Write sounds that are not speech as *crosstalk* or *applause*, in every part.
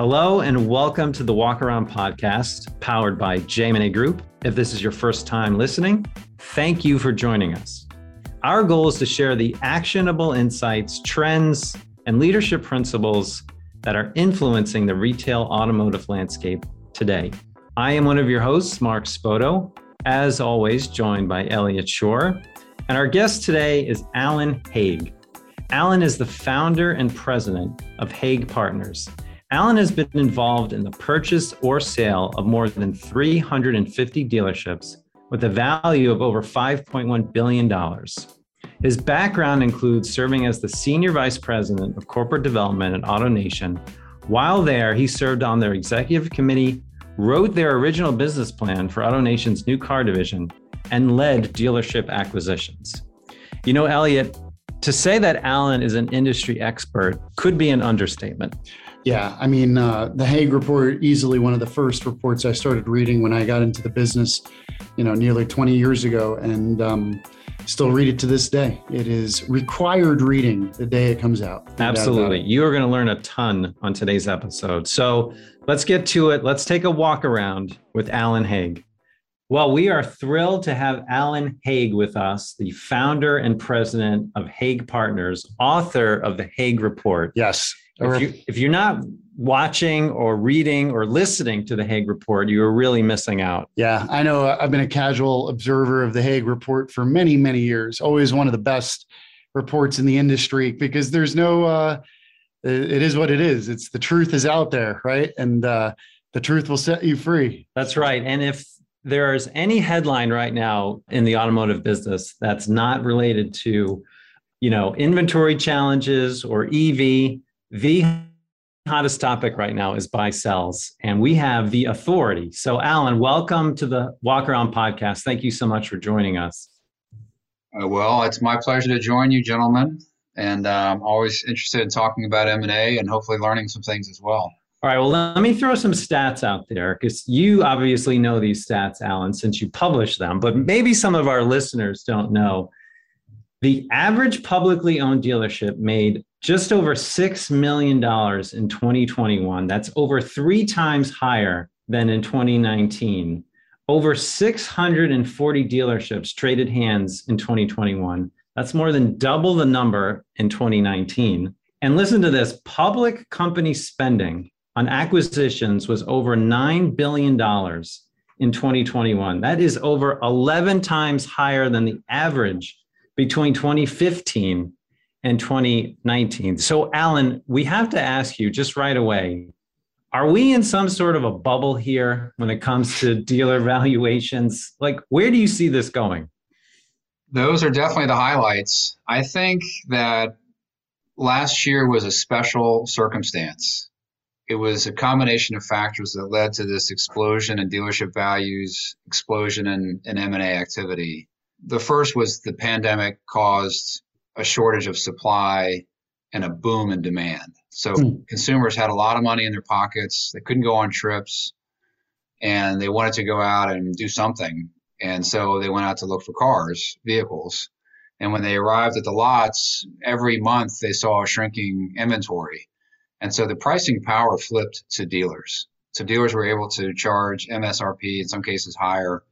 Hello and welcome to the Walk Around podcast powered by JM&A Group. If this is your first time listening, thank you for joining us. Our goal is to share the actionable insights, trends, and leadership principles that are influencing the retail automotive landscape today. I am one of your hosts, Mark Spoto, as always, joined by Elliot Shore. And our guest today is Alan Haig. Alan is the founder and president of Haig Partners. Alan has been involved in the purchase or sale of more than 350 dealerships with a value of over $5.1 billion. His background includes serving as the Senior Vice President of Corporate Development at AutoNation. While there, he served on their executive committee, wrote their original business plan for AutoNation's new car division, and led dealership acquisitions. You know, Elliot, to say that Alan is an industry expert could be an understatement. Yeah, I mean, uh, the Haig report, easily one of the first reports I started reading when I got into the business, you know, nearly 20 years ago, and um, still read it to this day. It is required reading the day it comes out. Absolutely. You are going to learn a ton on today's episode. So let's get to it. Let's take a walk around with Alan Haig. Well, we are thrilled to have Alan Haig with us, the founder and president of Haig Partners, author of the Haig Report. Yes. If, you, if you're not watching or reading or listening to the Haig Report, you are really missing out. Yeah, I know. I've been a casual observer of the Haig Report for many, many years. Always one of the best reports in the industry because there's no, uh, it is what it is. It's the truth is out there, right? And uh, the truth will set you free. That's right. And if there's any headline right now in the automotive business that's not related to, you know, inventory challenges or EV, the hottest topic right now is buy sells, and we have the authority. So, Alan, welcome to the Walk Around podcast. Thank you so much for joining us. Uh, well, it's my pleasure to join you, gentlemen, and I'm um, always interested in talking about M and A and hopefully learning some things as well. All right, well, let me throw some stats out there because you obviously know these stats, Alan, since you publish them, but maybe some of our listeners don't know. The average publicly owned dealership made just over $6 million in 2021. That's over three times higher than in 2019. Over 640 dealerships traded hands in 2021. That's more than double the number in 2019. And listen to this public company spending on acquisitions was over $9 billion in 2021. That is over 11 times higher than the average between 2015 and 2019. So, Alan, we have to ask you just right away are we in some sort of a bubble here when it comes to dealer *laughs* valuations? Like, where do you see this going? Those are definitely the highlights. I think that last year was a special circumstance it was a combination of factors that led to this explosion in dealership values, explosion in, in M&A activity. The first was the pandemic caused a shortage of supply and a boom in demand. So mm. consumers had a lot of money in their pockets. They couldn't go on trips and they wanted to go out and do something. And so they went out to look for cars, vehicles. And when they arrived at the lots, every month they saw a shrinking inventory. And so the pricing power flipped to dealers. So dealers were able to charge MSRP, in some cases higher,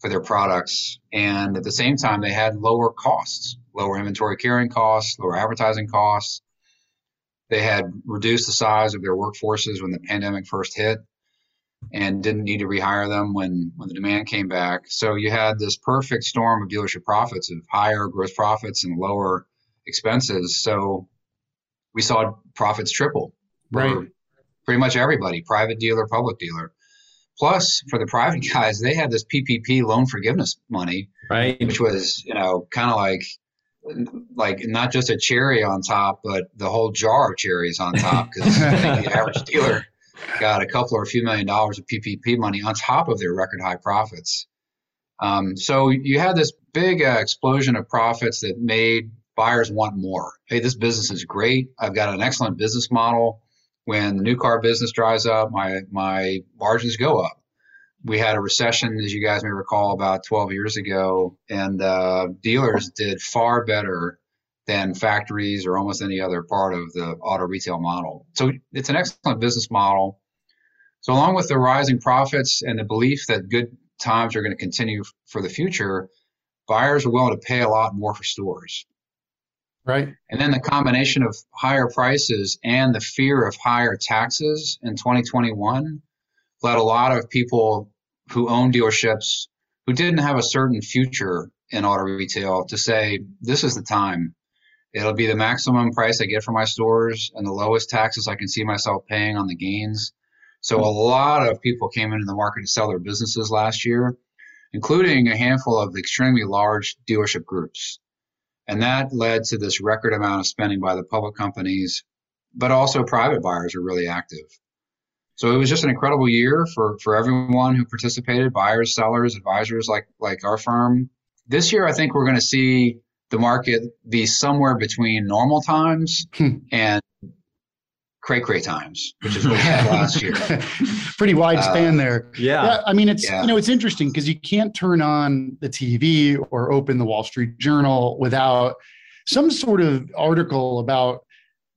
for their products. And at the same time, they had lower costs, lower inventory carrying costs, lower advertising costs. They had reduced the size of their workforces when the pandemic first hit and didn't need to rehire them when, when the demand came back. So you had this perfect storm of dealership profits of higher gross profits and lower expenses. So we saw profits triple right. pretty much everybody, private dealer, public dealer. Plus, for the private *laughs* guys, they had this PPP loan forgiveness money, right? Which was, you know, kind of like, like not just a cherry on top, but the whole jar of cherries on top. Because *laughs* the average dealer got a couple or a few million dollars of PPP money on top of their record high profits. Um, so you had this big uh, explosion of profits that made buyers want more. Hey, this business is great. I've got an excellent business model. When the new car business dries up, my my margins go up. We had a recession, as you guys may recall, about 12 years ago, and uh, dealers did far better than factories or almost any other part of the auto retail model. So it's an excellent business model. So, along with the rising profits and the belief that good times are going to continue for the future, buyers are willing to pay a lot more for stores. Right. And then the combination of higher prices and the fear of higher taxes in 2021 led a lot of people who own dealerships who didn't have a certain future in auto retail to say, this is the time. It'll be the maximum price I get for my stores and the lowest taxes I can see myself paying on the gains. So a lot of people came into the market to sell their businesses last year, including a handful of extremely large dealership groups. And that led to this record amount of spending by the public companies, but also private buyers are really active. So it was just an incredible year for, for everyone who participated, buyers, sellers, advisors like like our firm. This year I think we're going to see the market be somewhere between normal times hmm. and cray cray times, which is *laughs* what we had last year. *laughs* Pretty wide span uh, there. Yeah. yeah. I mean, it's yeah. you know it's interesting because you can't turn on the TV or open the Wall Street Journal without some sort of article about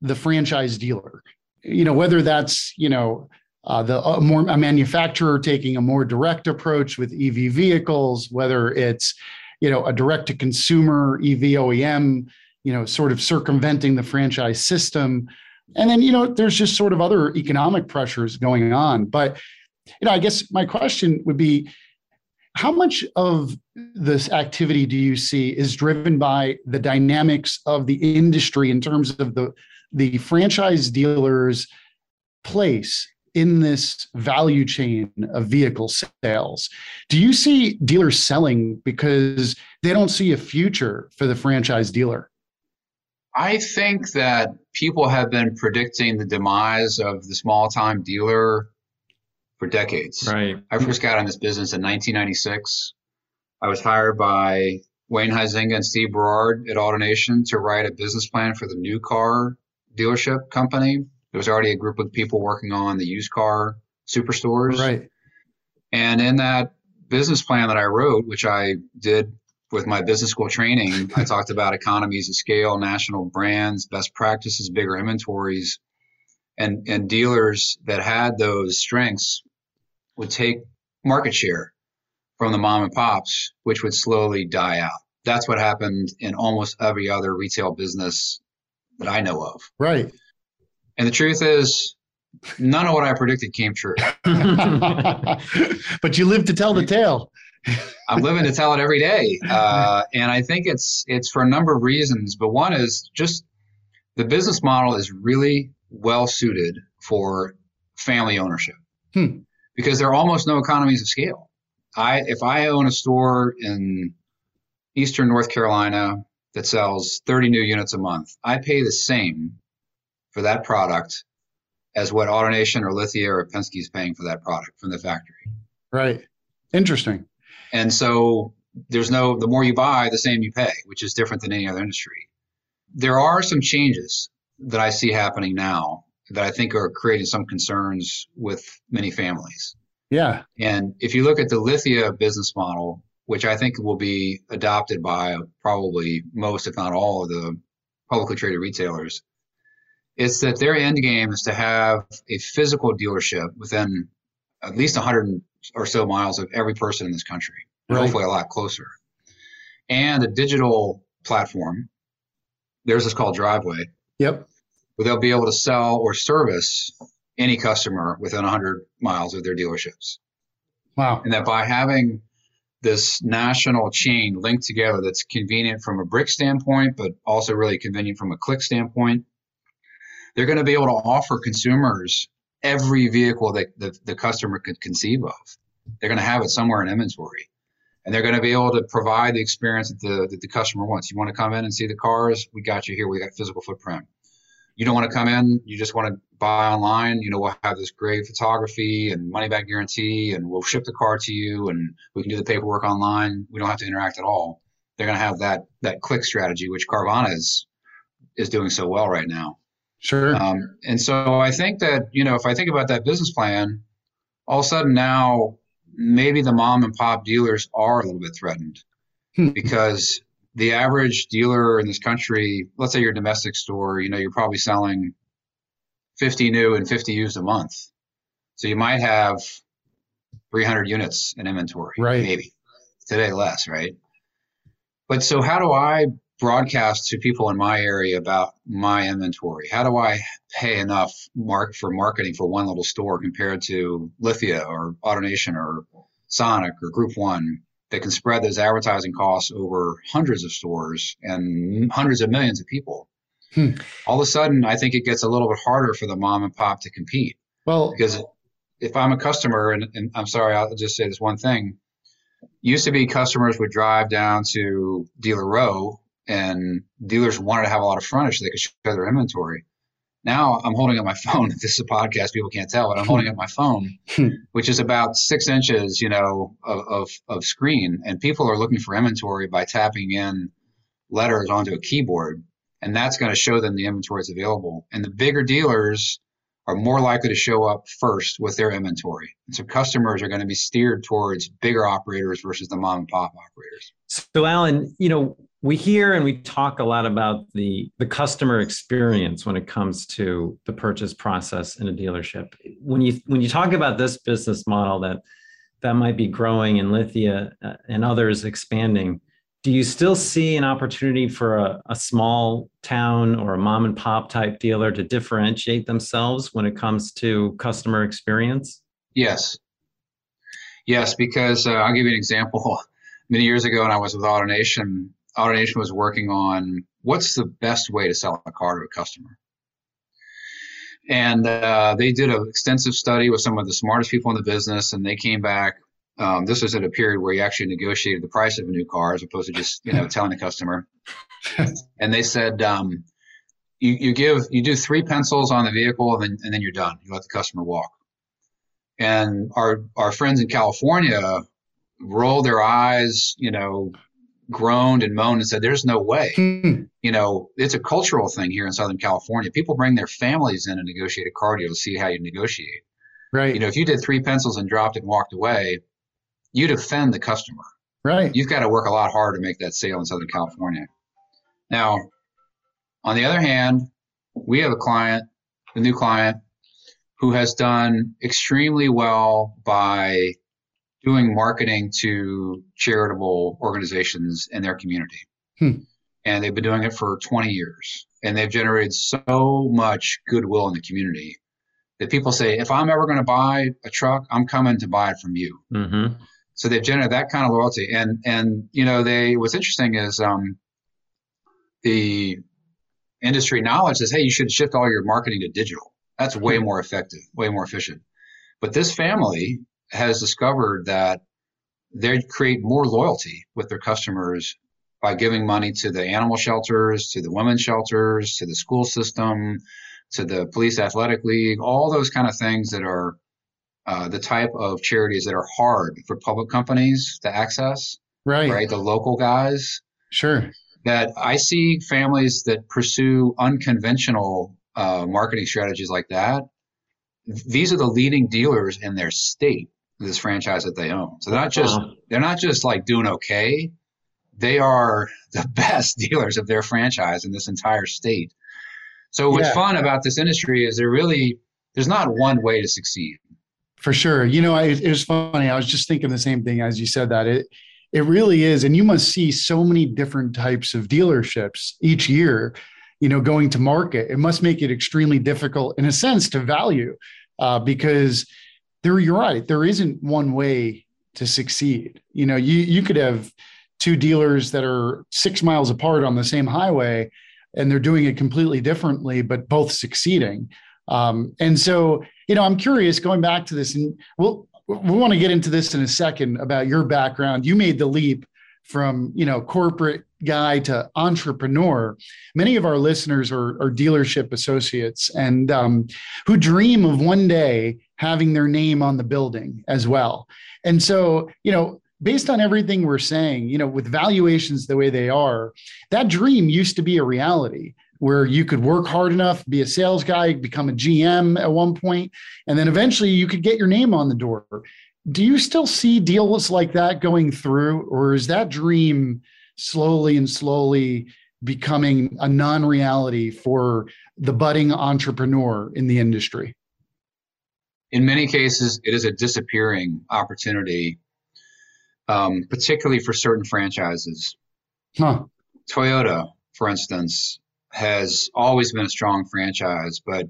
the franchise dealer. You know, whether that's you know uh, the uh, more a manufacturer taking a more direct approach with EV vehicles, whether it's you know a direct to consumer EV OEM, you know, sort of circumventing the franchise system and then, you know, there's just sort of other economic pressures going on. But, you know, I guess my question would be how much of this activity do you see is driven by the dynamics of the industry in terms of the the franchise dealers place in this value chain of vehicle sales do you see dealers selling because they don't see a future for the franchise dealer I think that people have been predicting the demise of the small time dealer for decades. Right. I first got in this business in 1996. I was hired by Wayne Huizenga and Steve Berrard at AutoNation to write a business plan for the new car dealership company. There was already a group of people working on the used car superstores. Right. And in that business plan that I wrote, which I did with my business school training, I talked about economies of scale, national brands, best practices, bigger inventories, and and dealers that had those strengths would take market share from the mom and pops, which would slowly die out. That's what happened in almost every other retail business that I know of. Right. And the truth is, none of what I predicted came true. *laughs* but you lived to tell the tale. I'm living to tell it every day, uh, and I think it's it's for a number of reasons. But one is just the business model is really well suited for family ownership hmm. because there are almost no economies of scale. I if I own a store in Eastern North Carolina that sells 30 new units a month, I pay the same for that product as what AutoNation or Lithia or Penske is paying for that product from the factory. Right. Interesting. And so there's no, the more you buy, the same you pay, which is different than any other industry. There are some changes that I see happening now that I think are creating some concerns with many families. Yeah. And if you look at the Lithia business model, which I think will be adopted by probably most, if not all, of the publicly traded retailers, it's that their end game is to have a physical dealership within at least 100 or so miles of every person in this country, hopefully a lot closer. And a digital platform. there's this called Driveway. Yep. Where they'll be able to sell or service any customer within 100 miles of their dealerships. Wow. And that by having this national chain linked together that's convenient from a brick standpoint, but also really convenient from a click standpoint, they're going to be able to offer consumers every vehicle that the, the customer could conceive of. They're going to have it somewhere in inventory. And they're going to be able to provide the experience that the, that the customer wants. You want to come in and see the cars? We got you here. We got physical footprint. You don't want to come in, you just want to buy online. You know, we'll have this great photography and money back guarantee, and we'll ship the car to you, and we can do the paperwork online. We don't have to interact at all. They're going to have that that click strategy, which Carvana is is doing so well right now. Sure. Um, and so I think that, you know, if I think about that business plan, all of a sudden now maybe the mom and pop dealers are a little bit threatened hmm. because the average dealer in this country, let's say your domestic store, you know, you're probably selling 50 new and 50 used a month. So you might have 300 units in inventory, right? Maybe today less, right? But so how do I broadcast to people in my area about my inventory? How do I pay enough mark for marketing for one little store compared to Lithia or AutoNation or Sonic or Group One that can spread those advertising costs over hundreds of stores and hundreds of millions of people? Hmm. All of a sudden, I think it gets a little bit harder for the mom and pop to compete. Well, because if I'm a customer, and, and I'm sorry, I'll just say this one thing. Used to be customers would drive down to Dealer Row and dealers wanted to have a lot of frontage so they could show their inventory. Now I'm holding up my *laughs* phone. This is a podcast; people can't tell, but I'm holding up my phone, hmm. which is about six inches, you know, of, of, of screen, and people are looking for inventory by tapping in letters onto a keyboard, and that's going to show them the inventory that's available. And the bigger dealers are more likely to show up first with their inventory. And so customers are going to be steered towards bigger operators versus the mom and pop operators. So, Alan, you know, we hear and we talk a lot about the the customer experience when it comes to the purchase process in a dealership. When you when you talk about this business model that that might be growing in Lithia uh, and others expanding, do you still see an opportunity for a, a small town or a mom and pop type dealer to differentiate themselves when it comes to customer experience? Yes. Yes, because uh, I'll give you an example. *laughs* Many years ago, when I was with AutoNation, AutoNation was working on what's the best way to sell a car to a customer. And uh, they did an extensive study with some of the smartest people in the business, and they came back. Um, this was at a period where you actually negotiated the price of a new car as opposed to just you know telling the customer. *laughs* and they said um, you, you give you do three pencils on the vehicle and then and then you're done. You let the customer walk. And our our friends in California rolled their eyes, you know, groaned and moaned and said, "There's no way." Hmm. You know, it's a cultural thing here in Southern California. People bring their families in and negotiate a car deal to see how you negotiate. Right. You know, if you did three pencils and dropped it and walked away, you'd offend the customer. Right. You've got to work a lot harder to make that sale in Southern California. Now, on the other hand, we have a client, a new client, who has done extremely well by doing marketing to charitable organizations in their community. Hmm. And they've been doing it for 20 years. And they've generated so much goodwill in the community that people say, if I'm ever going to buy a truck, I'm coming to buy it from you. Mm-hmm. So they've generated that kind of loyalty. And, and, you know, they, what's interesting is, um, the industry knowledge says, hey, you should shift all your marketing to digital. That's way hmm. more effective, way more efficient. But this family has discovered that they create more loyalty with their customers by giving money to the animal shelters, to the women's shelters, to the school system, to the police athletic league, all those kind of things that are uh, the type of charities that are hard for public companies to access. Right. Right. The local guys. Sure. That I see families that pursue unconventional uh, marketing strategies like that. These are the leading dealers in their state this franchise that they own. So they're not just uh-huh. they're not just like doing okay. They are *laughs* the best dealers of their franchise in this entire state. So what's yeah. fun about this industry is there really there's not one way to succeed. For sure. You know, I, it was funny. I was just thinking the same thing as you said that. It it really is and you must see so many different types of dealerships each year, you know, going to market. It must make it extremely difficult in a sense to value uh, because there you're right. There isn't one way to succeed. You know you you could have two dealers that are six miles apart on the same highway and they're doing it completely differently but both succeeding. Um, and so you know i'm curious going back to this and we'll we want to get into this in a second about your background. You made the leap from you know corporate guy to entrepreneur. Many of our listeners are, are dealership associates and um, who dream of one day having their name on the building as well and so you know based on everything we're saying you know with valuations the way they are that dream used to be a reality where you could work hard enough be a sales guy become a gm at one point and then eventually you could get your name on the door do you still see deals like that going through or is that dream slowly and slowly becoming a non-reality for the budding entrepreneur in the industry? In many cases, it is a disappearing opportunity, um, particularly for certain franchises. Huh. Toyota, for instance, has always been a strong franchise, but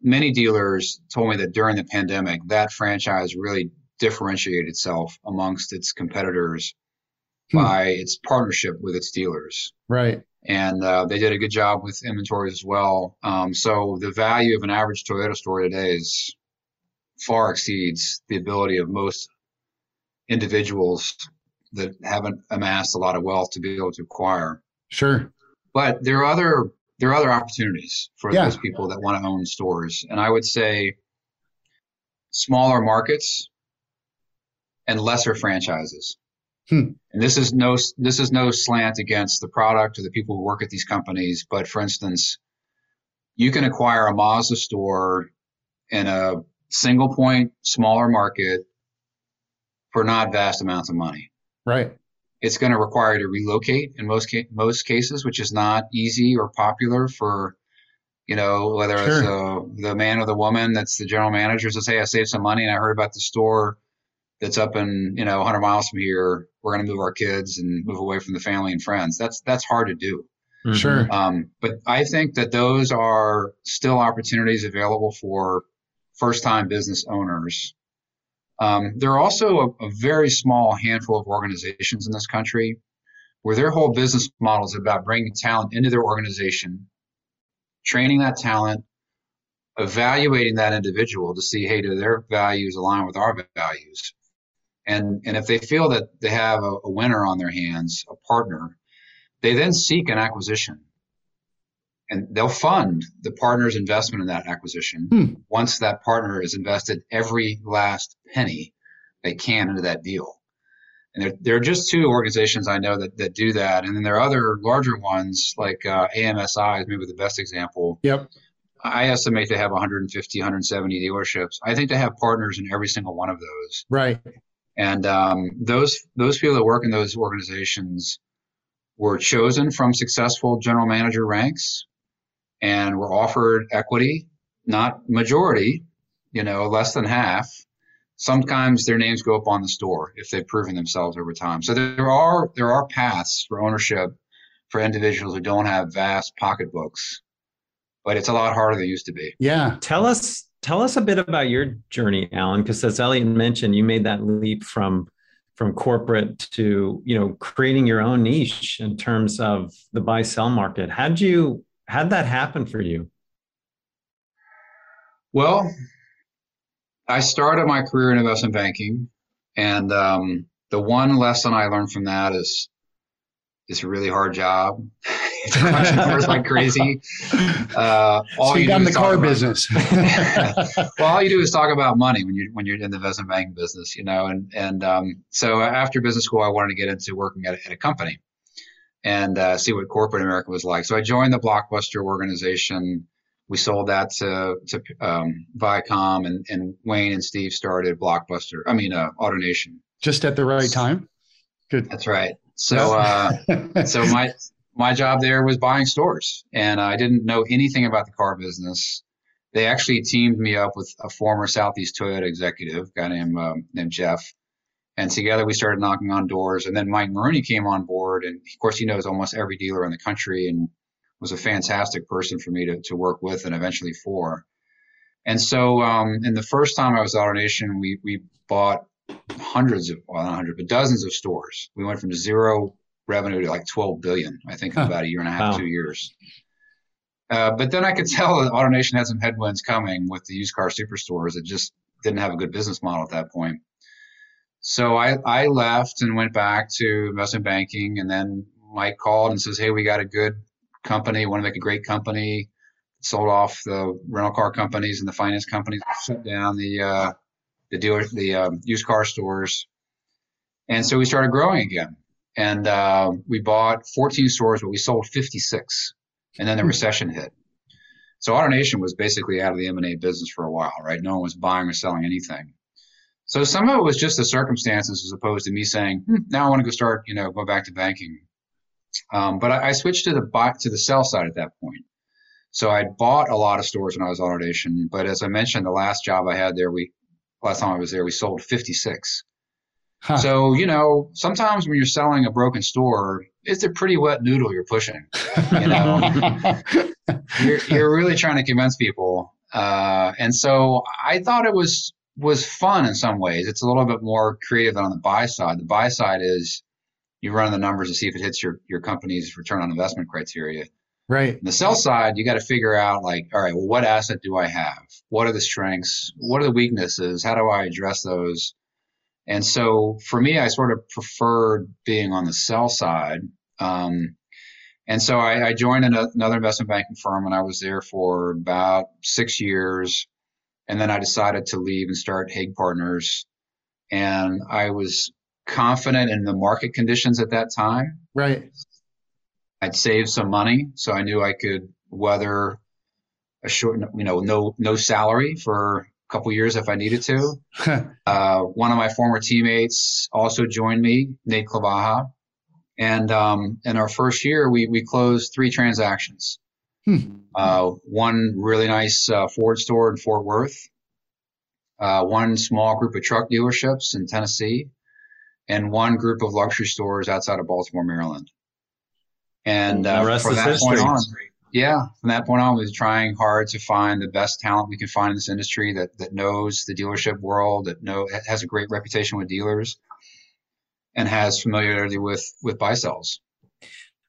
many dealers told me that during the pandemic, that franchise really differentiated itself amongst its competitors hmm. by its partnership with its dealers. Right. And uh, they did a good job with inventory as well. Um, so the value of an average Toyota store today is far exceeds the ability of most individuals that haven't amassed a lot of wealth to be able to acquire. Sure. But there are other there are other opportunities for yeah. those people that want to own stores, and I would say smaller markets and lesser franchises. Hmm. And this is no this is no slant against the product or the people who work at these companies, but for instance, you can acquire a Mazda store in a single point smaller market for not vast amounts of money. Right. It's going to require you to relocate in most ca- most cases, which is not easy or popular for you know whether sure. it's uh, the man or the woman that's the general manager says, "Hey, I saved some money and I heard about the store that's up in you know 100 miles from here. We're going to move our kids and move away from the family and friends." That's that's hard to do. Sure. Um, but I think that those are still opportunities available for first time business owners um, there are also a, a, very small handful of organizations in this country where their whole business model is about bringing talent into their organization, training that talent, evaluating that individual to see, hey, do their values align with our values? And, and if they feel that they have a, a winner on their hands, a partner, they then seek an acquisition and they'll fund the partner's investment in that acquisition hmm. once that partner has invested every last penny they can into that deal. And there, there are just two organizations I know that, that do that. And then there are other larger ones like uh, AMSI is maybe the best example. Yep. I estimate they have 150, 170 dealerships. I think they have partners in every single one of those. Right. And um, those those people that work in those organizations were chosen from successful general manager ranks and were offered equity, not majority, you know, less than half. Sometimes their names go up on the store if they've proven themselves over time. So there are there are paths for ownership for individuals who don't have vast pocketbooks, but it's a lot harder than it used to be. Yeah. Tell us tell us a bit about your journey, Alan, because as Elliot mentioned, you made that leap from from corporate to you know creating your own niche in terms of the buy sell market. How'd you How'd that happen for you? Well, I started my career in investment banking, and um, the one lesson I learned from that is it's a really hard job. *laughs* it's crunching numbers like crazy. *laughs* Uh, all so you, you got in the car about, business. *laughs* well, all you do is talk about money when you're when you're in the investment banking business, you know. And and um, so after business school, I wanted to get into working at, at a company and uh, see what corporate America was like. So I joined the Blockbuster organization. We sold that to to um, Viacom, and, and Wayne and Steve started Blockbuster. I mean, uh, AutoNation. Just at the right time. Good. That's right. So uh, *laughs* so my my job there was buying stores, and I didn't know anything about the car business. They actually teamed me up with a former Southeast Toyota executive, a guy named um, named Jeff, and together we started knocking on doors. And then Mike Maroone came on board. And of course, he knows almost every dealer in the country and was a fantastic person for me to, to work with and eventually for. And so, um, in the first time I was at AutoNation, we, we bought hundreds of, well, not hundreds, but dozens of stores. We went from zero revenue to like 12 billion, I think, in about a year and a half, wow. two years. Uh, but then I could tell that AutoNation had some headwinds coming with the used car superstores. It just didn't have a good business model at that point. So I, I left and went back to investment banking. And then Mike called and says, Hey, we got a good company, want to make a great company. Sold off the rental car companies and the finance companies, shut down the, uh, the dealer, the um, used car stores. And so we started growing again. And uh, we bought 14 stores, but we sold 56. And then the hmm. recession hit. So AutoNation was basically out of the M&A business for a while, right? No one was buying or selling anything. So some of it was just the circumstances as opposed to me saying, hmm, now I want to go start, you know, go back to banking. Um, but I, I, switched to the buy to the sell side at that point. So I bought a lot of stores when I was on AutoNation. But as I mentioned, the last job I had there, we last time I was there, we sold 56. Huh. So you know, sometimes when you're selling a broken store, it's a pretty wet noodle you're pushing. You know, *laughs* you're, you're really trying to convince people. Uh, and so I thought it was was fun in some ways. It's a little bit more creative than on the buy side. The buy side is you run the numbers to see if it hits your your company's return on investment criteria. Right. The sell side, you got to figure out like, all right, well, what asset do I have? What are the strengths? What are the weaknesses? How do I address those? And so for me, I sort of preferred being on the sell side. Um, and so I, I joined another investment banking firm and I was there for about six years. And then I decided to leave and start Haig Partners. And I was confident in the market conditions at that time. Right. I'd saved some money, so I knew I could weather a short, you know, no no salary for a couple years if I needed to. *laughs* uh, one of my former teammates also joined me, Nate Clavaja, and um, in our first year, we we closed three transactions. Hmm. Uh, one really nice uh, Ford store in Fort Worth, uh, one small group of truck dealerships in Tennessee, and one group of luxury stores outside of Baltimore, Maryland. And uh, from that point on, yeah, from that point on, we was trying hard to find the best talent we can find in this industry that that knows the dealership world, that know has a great reputation with dealers, and has familiarity with with buy sells.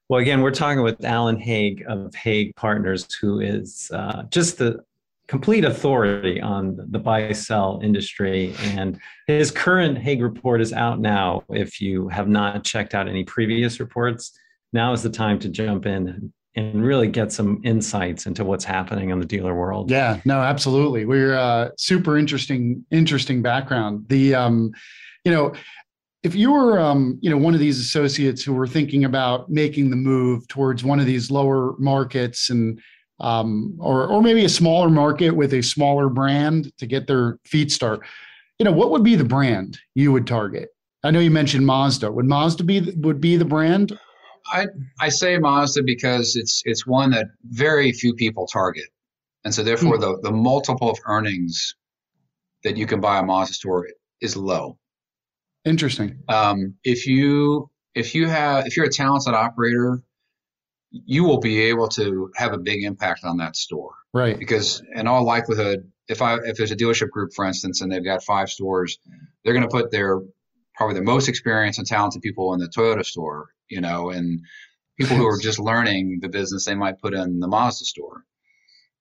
Well, again, we're talking with Alan Haig of Haig Partners, who is uh, just the complete authority on the buy sell industry. And his current Haig report is out now. If you have not checked out any previous reports, now is the time to jump in and really get some insights into what's happening in the dealer world. Yeah, no, absolutely. We're uh, super interesting, interesting background. The, um, you know, if you were um, you know one of these associates who were thinking about making the move towards one of these lower markets and um, or or maybe a smaller market with a smaller brand to get their feet start you know what would be the brand you would target? I know you mentioned mazda. Would mazda be would be the brand? I i say mazda because it's it's one that very few people target. And so therefore hmm. the the multiple of earnings that you can buy a mazda store is low Interesting. Um, if you if you have if you're a talented operator, you will be able to have a big impact on that store. Right. Because in all likelihood, if I if there's a dealership group, for instance, and they've got five stores, they're going to put their probably the most experienced and talented people in the Toyota store, you know, and people who are just *laughs* learning the business they might put in the Mazda store.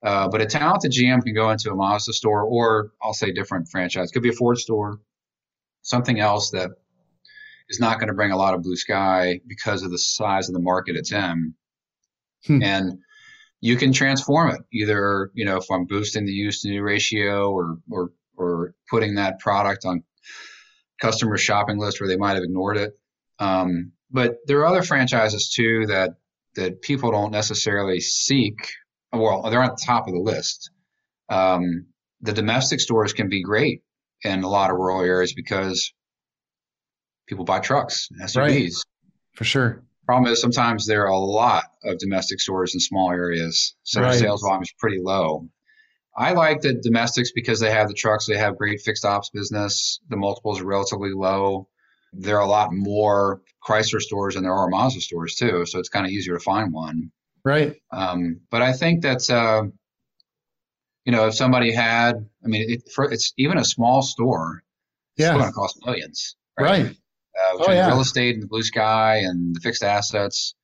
Uh, but a talented GM can go into a Mazda store, or I'll say different franchise. Could be a Ford store, something else that is not going to bring a lot of blue sky because of the size of the market it's in. Hmm. And you can transform it either, you know, if I'm boosting the use to new ratio or, or, or putting that product on customer shopping list where they might have ignored it. Um, but there are other franchises too that, that people don't necessarily seek. Well, they're on the top of the list. Um, the domestic stores can be great in a lot of rural areas because people buy trucks, SUVs. Right. For sure. Problem is sometimes there are a lot of domestic stores in small areas, so right. sales volume is pretty low. I like the domestics because they have the trucks, they have great fixed ops business. The multiples are relatively low. There are a lot more Chrysler stores than there are Mazda stores too, so it's kind of easier to find one. Right. Um, but I think that's uh, you know, if somebody had, I mean, it, for, it's even a small store, yeah. it's going to cost millions. Right. right. Uh, oh, yeah. real estate and the blue sky and the fixed assets.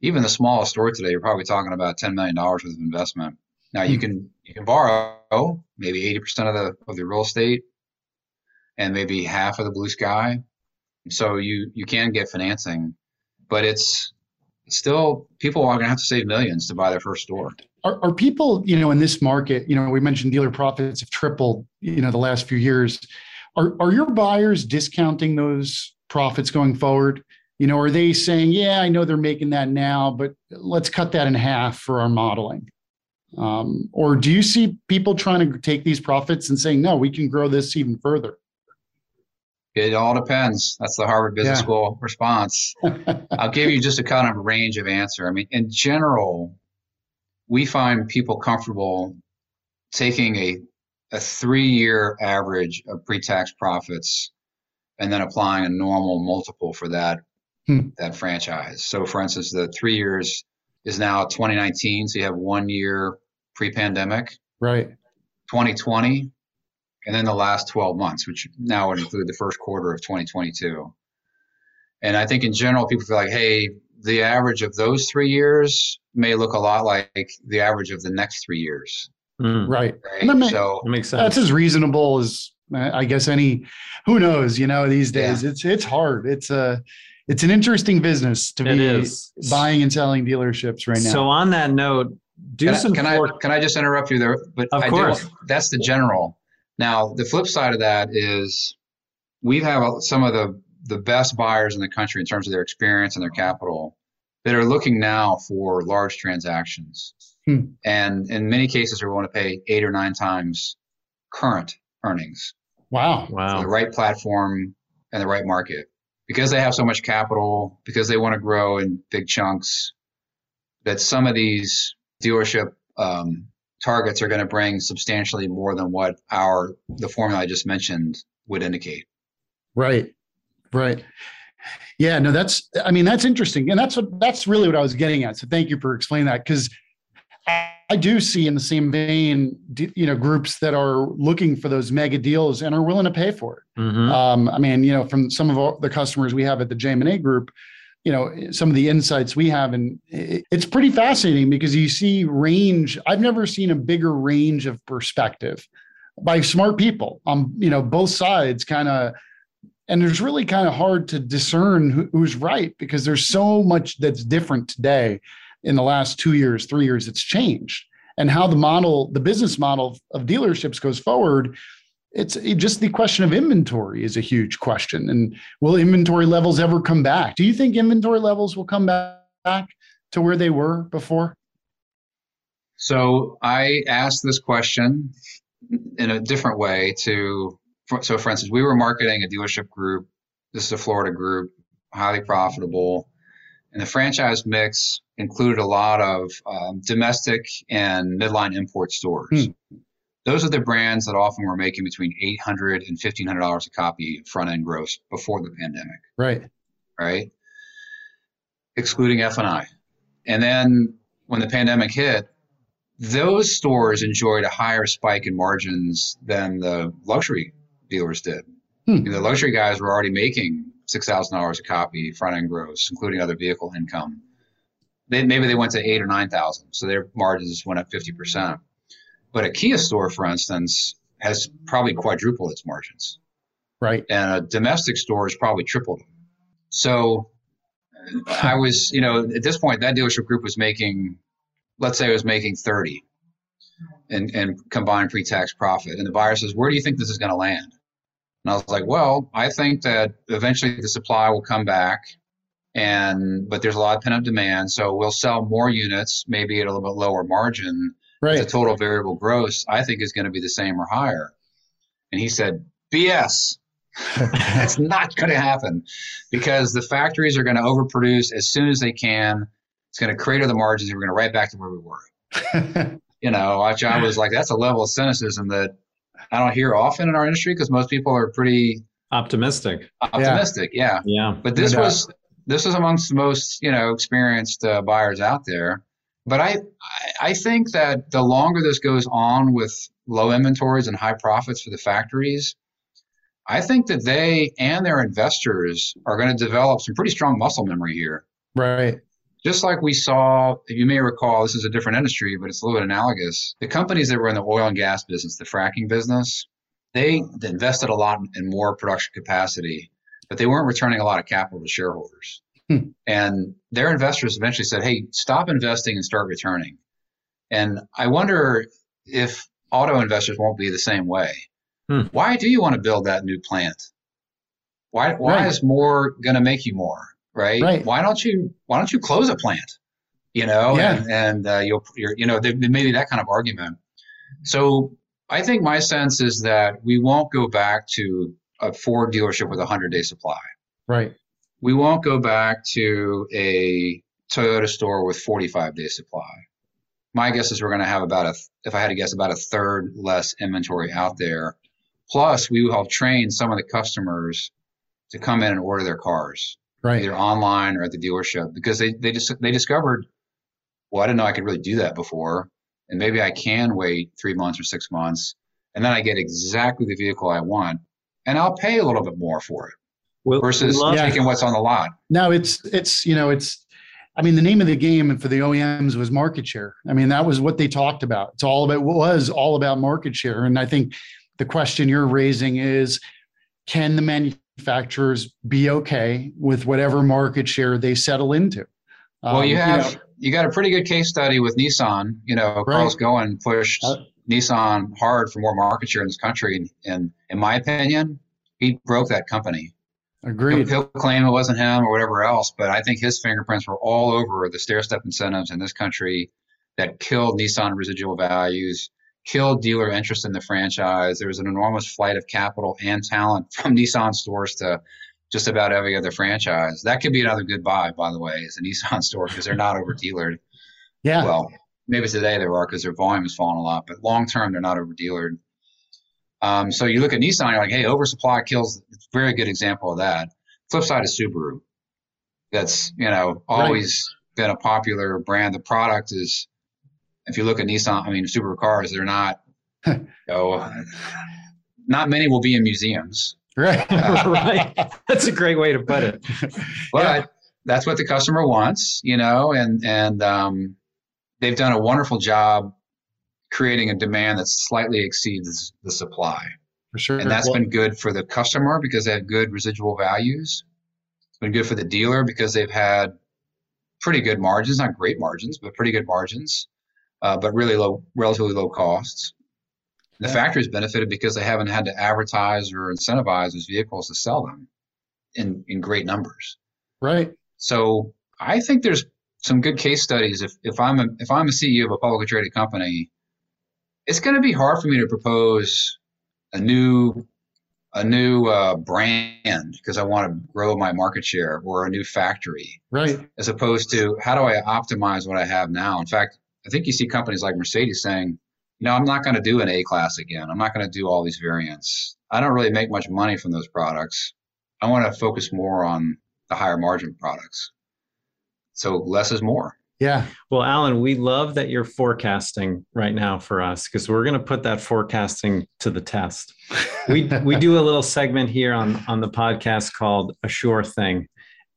Even the smallest store today, you're probably talking about $10 million worth of investment. Now hmm. you can, you can borrow maybe 80% of the, of the real estate and maybe half of the blue sky. So you, you can get financing, but it's, still people are going to have to save millions to buy their first store. Are, are people, you know, in this market, you know, we mentioned dealer profits have tripled, you know, the last few years. Are, are your buyers discounting those profits going forward? You know, are they saying, yeah, I know they're making that now, but let's cut that in half for our modeling? Um, or do you see people trying to take these profits and saying, no, we can grow this even further? It all depends. That's the Harvard Business yeah. School response. *laughs* I'll give you just a kind of range of answer. I mean, in general, we find people comfortable taking a a three year average of pre tax profits and then applying a normal multiple for that hmm. that franchise. So, for instance, the three years is now 2019, so you have one year pre pandemic, right? 2020, and then the last 12 months, which now would include the first quarter of 2022. And I think in general, people feel like, hey, the average of those three years may look a lot like the average of the next three years. Mm. Right. right? That, may, so, that makes sense. That's as reasonable as I guess any. Who knows? You know, these days yeah. it's it's hard. It's a it's an interesting business to it be is. buying and selling dealerships right now. So on that note, do can some. I, can I can I just interrupt you there? But of I course, that's the general. Now the flip side of that is we have some of the the best buyers in the country in terms of their experience and their capital that are looking now for large transactions. Hmm. And in many cases, are willing to pay eight or nine times current earnings. Wow. Wow. the right platform and the right market. Because they have so much capital, because they want to grow in big chunks, that some of these dealership um, targets are going to bring substantially more than what our the formula I just mentioned would indicate. Right. Right. Yeah, no, that's I mean, that's interesting. And that's what that's really what I was getting at. So thank you for explaining that because I do see in the same vein, you know, groups that are looking for those mega deals and are willing to pay for it. Mm-hmm. Um, I mean, you know, from some of the customers we have at the JM&A group, you know, some of the insights we have, and it's pretty fascinating because you see range. I've never seen a bigger range of perspective by smart people on, you know, both sides kind of and it's really kind of hard to discern who's right because there's so much that's different today in the last two years, three years, it's changed. And how the model, the business model of dealerships goes forward, it's just the question of inventory is a huge question. And will inventory levels ever come back? Do you think inventory levels will come back to where they were before? So I asked this question in a different way to, so for instance, we were marketing a dealership group. This is a Florida group, highly profitable. And the franchise mix included a lot of um, domestic and midline import stores. Hmm. Those are the brands that often were making between $800 and $1,500 a copy front end gross before the pandemic. Right. Right. Excluding F&I. And then when the pandemic hit, those stores enjoyed a higher spike in margins than the luxury dealers did. Hmm. The luxury guys were already making six thousand dollars a copy front end gross, including other vehicle income. They, maybe they went to eight or nine thousand, so their margins went up fifty percent. But a Kia store, for instance, has probably quadrupled its margins. Right. And a domestic store has probably tripled them. So I was, you know, at this point, that dealership group was making, let's say it was making 30 and, and combined pre tax profit. And the buyer says, Where do you think this is going to land? And I was like, well, I think that eventually the supply will come back and but there's a lot of pent up demand. So we'll sell more units, maybe at a little bit lower margin. Right. The total variable gross, I think, is going to be the same or higher. And he said, BS. *laughs* That's not going to happen because the factories are going to overproduce as soon as they can. It's going to crater the margins, and we're going to right back to where we were. *laughs* you know, I was like, that's a level of cynicism that I don't hear often in our industry because most people are pretty optimistic. Optimistic, yeah. Yeah. yeah. But this no was this was amongst the most you know experienced uh, buyers out there. But I I think that the longer this goes on with low inventories and high profits for the factories, I think that they and their investors are going to develop some pretty strong muscle memory here. Right just like we saw, you may recall, this is a different industry, but it's a little bit analogous. The companies that were in the oil and gas business, the fracking business, they invested a lot in more production capacity, but they weren't returning a lot of capital to shareholders. Hmm. And their investors eventually said, hey, stop investing and start returning. And I wonder if auto investors won't be the same way. Hmm. Why do you want to build that new plant? Why, why right. is more going to make you more? right? right? Why don't you Why don't you close a plant? You know, yeah. and, and uh, you'll you're, you know there, there may be that kind of argument. So I think my sense is that we won't go back to a Ford dealership with a 100 day supply. Right. We won't go back to a Toyota store with 45 day supply. My guess is we're going to have about a, if I had to guess, about a third less inventory out there. Plus, we will have trained some of the customers to come in and order their cars, Right. either online or at the dealership, because they they just they discovered, well, I didn't know I could really do that before, and maybe I can wait three months or six months, and then I get exactly the vehicle I want, and I'll pay a little bit more for it Well, versus love- Yeah. taking what's on the lot. No, it's it's you know it's I mean the name of the game for the OEMs was market share. I mean that was what they talked about. It's all about was all about market share. And I think the question you're raising is can the manufacturers be okay with whatever market share they settle into? Well, you Um, have know, you, got a pretty good case study with Nissan. You know, Carlos Ghosn pushed Uh, Nissan hard for more market share in this country, and in my opinion, he broke that company. Agreed. He'll claim it wasn't him or whatever else, but I think his fingerprints were all over the stair step incentives in this country that killed Nissan residual values, killed dealer interest in the franchise. There was an enormous flight of capital and talent from Nissan stores to just about every other franchise. That could be another good buy, by the way, is a Nissan store because they're not over dealered. Yeah. Well, maybe today they are because their volume has fallen a lot, but long term they're not over dealered. Um, so you look at Nissan, you're like, hey, oversupply kills. It's a very good example of that. Flip side is Subaru. That's you know always been a popular brand. The product is, if you look at Nissan, I mean Subaru cars, they're not. *laughs* you know, not many will be in museums, right. *laughs* right. That's a great way to put it. *laughs* but Yeah. that's what the customer wants, you know, and and um, they've done a wonderful job creating a demand that slightly exceeds the supply. For sure. And that's Well, been good for the customer because they have good residual values. It's been good for the dealer because they've had pretty good margins, not great margins, but pretty good margins, uh, but really low, relatively low costs. The Yeah. factory's benefited because they haven't had to advertise or incentivize those vehicles to sell them in, in great numbers. right. So I think there's some good case studies. If, if I'm a, if I'm a CEO of a publicly traded company, it's going to be hard for me to propose a new a new uh, brand because I want to grow my market share or a new factory, Right. as opposed to how do I optimize what I have now. In fact, I think you see companies like Mercedes saying, you know, I'm not going to do an A class again. I'm not going to do all these variants. I don't really make much money from those products. I want to focus more on the higher margin products. So less is more. Yeah. Well, Alan, we love that you're forecasting right now for us because we're going to put that forecasting to the test. We we do a little segment here on on the podcast called A Sure Thing,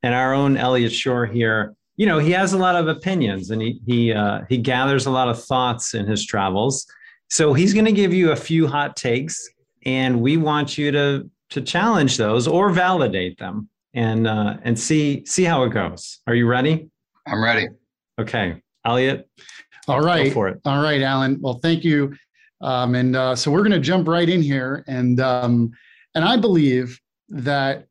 and our own Elliot Schor here. You know, he has a lot of opinions and he he uh, he gathers a lot of thoughts in his travels. So he's going to give you a few hot takes, and we want you to to challenge those or validate them and uh, and see see how it goes. Are you ready? I'm ready. Okay, Elliot, All right. go for it. All right, Alan. Well, thank you. Um, and uh, so we're going to jump right in here, and um, and I believe that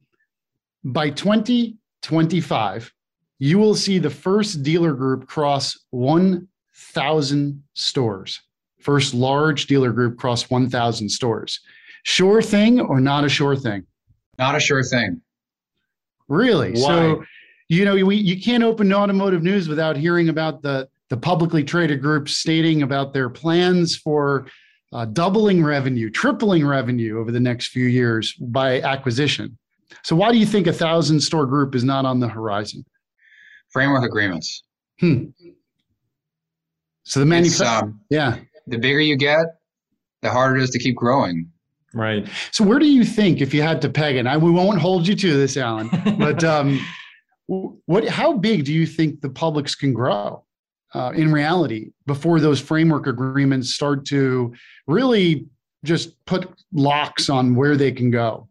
by 2025, you will see the first dealer group cross 1,000 stores. First large dealer group cross 1,000 stores. Sure thing or not a sure thing? Not a sure thing. Really? Why? So, you know, we, you can't open automotive news without hearing about the, the publicly traded groups stating about their plans for uh, doubling revenue, tripling revenue over the next few years by acquisition. So, why do you think a thousand store group is not on the horizon? Framework agreements. Hmm. So the It's, manufacturer, um, yeah. the bigger you get, the harder it is to keep growing. Right. So where do you think, if you had to peg it, I we won't hold you to this, Alan, *laughs* but um, w- what? How big do you think the publics can grow uh, in reality before those framework agreements start to really just put locks on where they can go?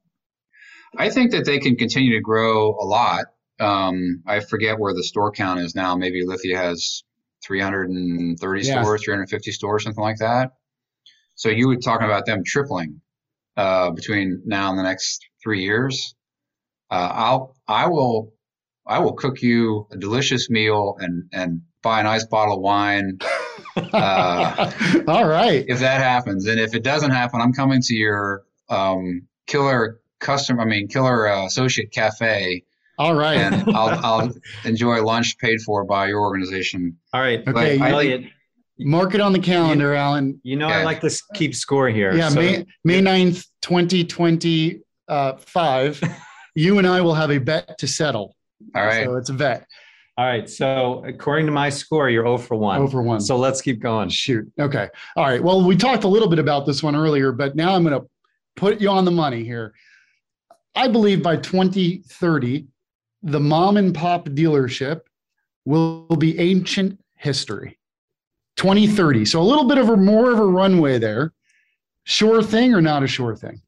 I think that they can continue to grow a lot. Um, I forget where the store count is now. Maybe Lithia has 330 Yeah. stores, 350 stores, something like that. So you were talking about them tripling uh, between now and the next three years. Uh, I'll, I will, I will cook you a delicious meal and and buy a nice bottle of wine Uh, *laughs* All right. if that happens. And if it doesn't happen, I'm coming to your um, killer customer. I mean, Killer uh, Associate Cafe, All right. and *laughs* I'll, I'll enjoy lunch paid for by your organization. All right. Okay, I Elliot, Mark it on the calendar, Alan. you know I like to keep score here. Yeah, so- May May 9th, 2025. *laughs* you and I will have a bet to settle. All right. So it's a bet. All right. So according to my score, you're 0 for 1. Over one. So let's keep going. Shoot. Okay. All right. Well, we talked a little bit about this one earlier, but now I'm going to put you on the money here. I believe by 2030, the mom and pop dealership will be ancient history. 2030. So a little bit of a more of a runway there. Sure thing or not a sure thing?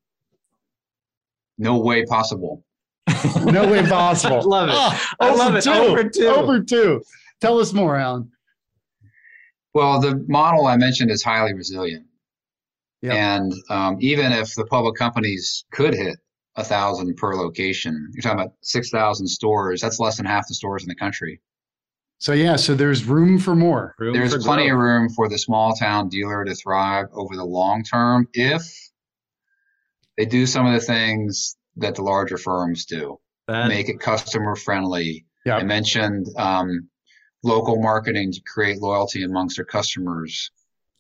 No way possible. *laughs* No way possible. I love it. Ah, I love over it. two. Over two. Over two. Tell us more, Alan. Well, the model I mentioned is highly resilient. Yep. And um, even if the public companies could hit a thousand per location, you're talking about 6,000 stores. That's less than half the stores in the country. So yeah, so there's room for more. Room There's for plenty of room for the small town dealer to thrive over the long term if they do some of the things that the larger firms do. That- Make it customer friendly. Yeah. I mentioned um, local marketing to create loyalty amongst their customers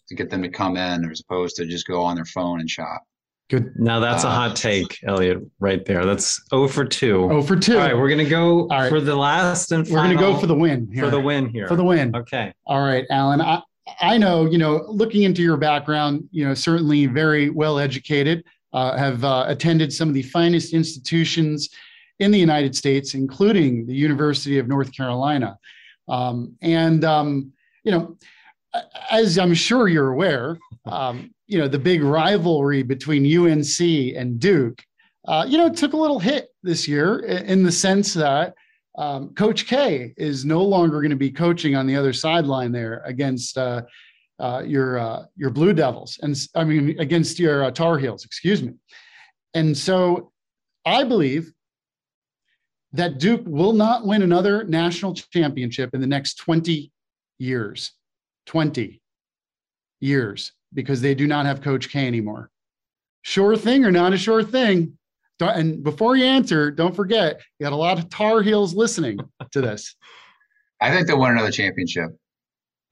to get them to come in as opposed to just go on their phone and shop. Good. now that's a Uh, hot take, Elliot, right there. That's 0 for 2. Oh, for two. All right, we're gonna go right. for the last and We're going to go for the win here. for the win here. For the win. Okay. All right, Alan. I, I know, you know, looking into your background, you know, certainly very well educated, have uh, attended some of the finest institutions in the United States, including the University of North Carolina. Um, and, um, you know, as I'm sure you're aware, um, you know, the big rivalry between UNC and Duke, uh, you know, took a little hit this year in the sense that um, Coach K is no longer going to be coaching on the other sideline there against uh, uh, your uh, your Blue Devils, and I mean against your uh, Tar Heels, excuse me. And so, I believe that Duke will not win another national championship in the next twenty years. Twenty years because they do not have Coach K anymore. Sure thing or not a sure thing? And before you answer, don't forget you got a lot of Tar Heels listening to this. *laughs* I think they'll win another championship.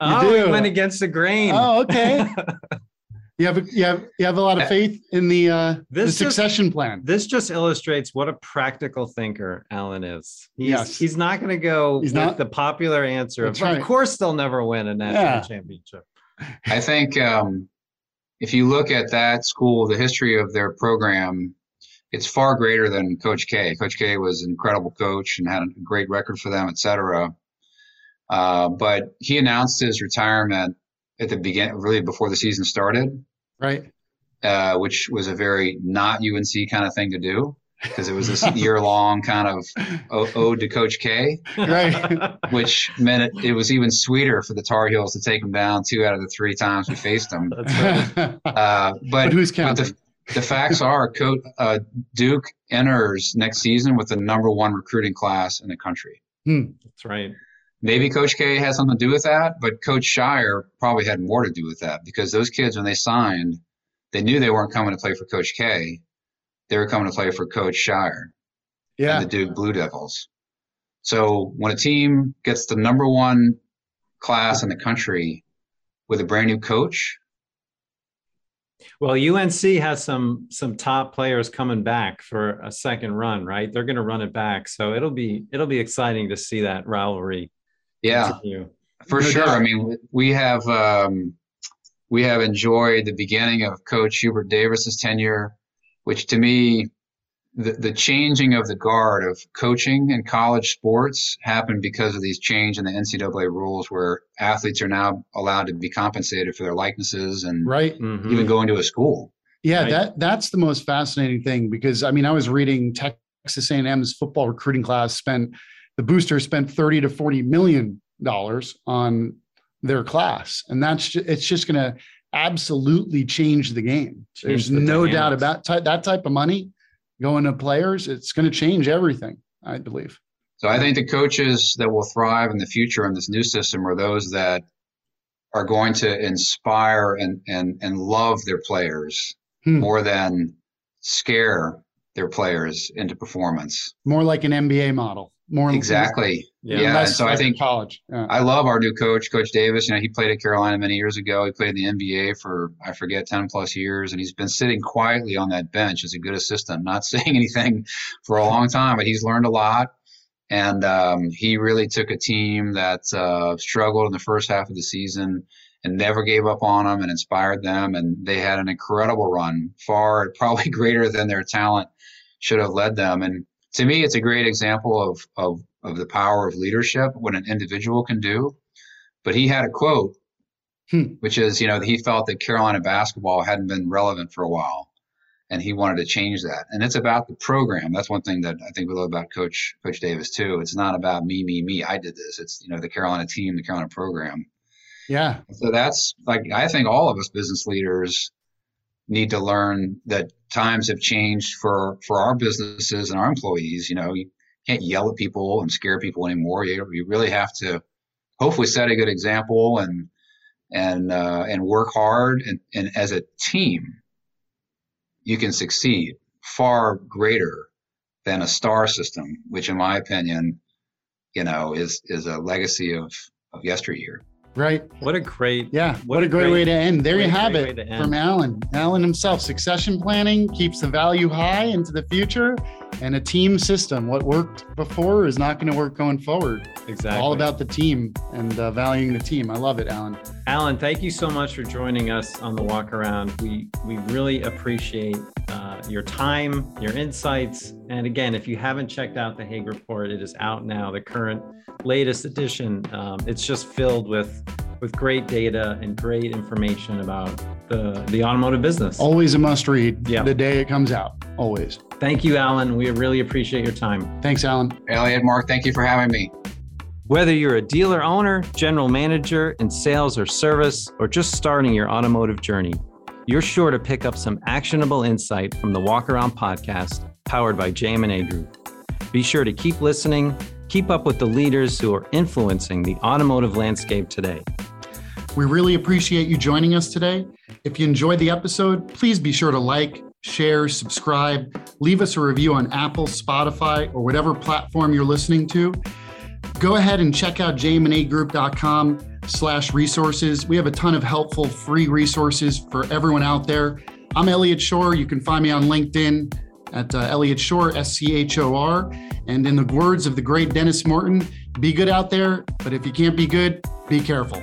Oh, do. we went against the grain. Oh, okay. *laughs* You have a, you have you have a lot of faith in the uh, the This just- succession plan. This just illustrates what a practical thinker Alan is. He's, Yes. he's not going to go He's with not- the popular answer of, right. of course, they'll never win a national Yeah. championship. I think um, if you look at that school, the history of their program, it's far greater than Coach K. Coach K was an incredible coach and had a great record for them, et cetera. Uh, but he announced his retirement at the beginning, really before the season started, Right. uh, which was a very not UNC kind of thing to do because it was this *laughs* year long kind of o- ode to Coach K. Right. which meant it, it was even sweeter for the Tar Heels to take them down two out of the three times we faced them. That's right. *laughs* Uh, but, but who's but counting? the, the facts are, Co- uh, Duke enters next season with the number one recruiting class in the country. That's right. Maybe Coach K has something to do with that, but Coach Scheyer probably had more to do with that because those kids, when they signed, they knew they weren't coming to play for Coach K. They were coming to play for Coach Scheyer yeah. and the Duke Blue Devils. So when a team gets the number one class in the country with a brand new coach, Well, UNC has some some top players coming back for a second run, right? They're going to run it back, so it'll be it'll be exciting to see that rivalry. Yeah, continue. for No sure. doubt. I mean, we have um, we have enjoyed the beginning of Coach Hubert Davis's tenure, which to me, the the changing of the guard of coaching in college sports happened because of these change in the NCAA rules, where athletes are now allowed to be compensated for their likenesses and Right. Mhm. even going to a school. Yeah, Right. that that's the most fascinating thing because I mean I was reading Texas A&M's football recruiting class spent the booster spent 30 to 40 million dollars on their class and that's ju- it's just going to absolutely change the game. Change There's the no doubt about ty- that type of money going to players it's going to change everything, I believe. So I think the coaches that will thrive in the future in this new system are those that are going to inspire and and and love their players Hmm. more than scare their players into performance. More like an MBA model. More exactly. Yeah. yeah. And so I think college. Yeah. I love our new coach, Coach Davis. You know, he played at Carolina many years ago. He played in the NBA for I forget ten plus years, and he's been sitting quietly on that bench as a good assistant, not *laughs* saying anything for a long time, but he's learned a lot. And um, he really took a team that uh, struggled in the first half of the season and never gave up on them and inspired them. And they had an incredible run, far *laughs* probably greater than their talent should have led them. And to me, it's a great example of, of, of the power of leadership, what an individual can do. But he had a quote, hmm. which is, you know, he felt that Carolina basketball hadn't been relevant for a while and he wanted to change that. And it's about the program. That's one thing that I think we love about Coach Coach Davis too. It's not about me, me, me. I did this. It's you know the Carolina team, the Carolina program. Yeah. So that's like I think all of us business leaders need to learn that times have changed for for our businesses and our employees. You know, you can't yell at people and scare people anymore. You, you really have to hopefully set a good example and and uh, and work hard and, and as a team you can succeed far greater than a star system, which in my opinion, you know, is is a legacy of of yesteryear. Right. What a great yeah. What, what a, great, great, way to end. There you have it from Alan. Alan himself. Succession planning keeps the value high into the future, and a team system. What worked before is not going to work going forward. Exactly. All about the team and uh, valuing the team. I love it, Alan. Alan, thank you so much for joining us on the walk around. We we really appreciate uh, your time, your insights, and again, if you haven't checked out the Haig Report, it is out now. The current latest edition. Um, it's just filled with with great data and great information about the the automotive business. Always a must read. Yeah. The day it comes out. Always. Thank you, Alan. We really appreciate your time. Thanks, Alan. Elliot, Mark, thank you for having me. Whether you're a dealer owner, general manager in sales or service, or just starting your automotive journey, you're sure to pick up some actionable insight from the Walk Around podcast powered by JM&A Group. Be sure to keep listening, keep up with the leaders who are influencing the automotive landscape today. We really appreciate you joining us today. If you enjoyed the episode, please be sure to like, share, subscribe, leave us a review on Apple, Spotify, or whatever platform you're listening to go ahead and check out jmandagroup.com slash resources. We have a ton of helpful free resources for everyone out there. I'm Elliot Schor. You can find me on LinkedIn at uh, Elliot Schor, S C H O R. And in the words of the great Dennis Morton, be good out there, but if you can't be good, be careful.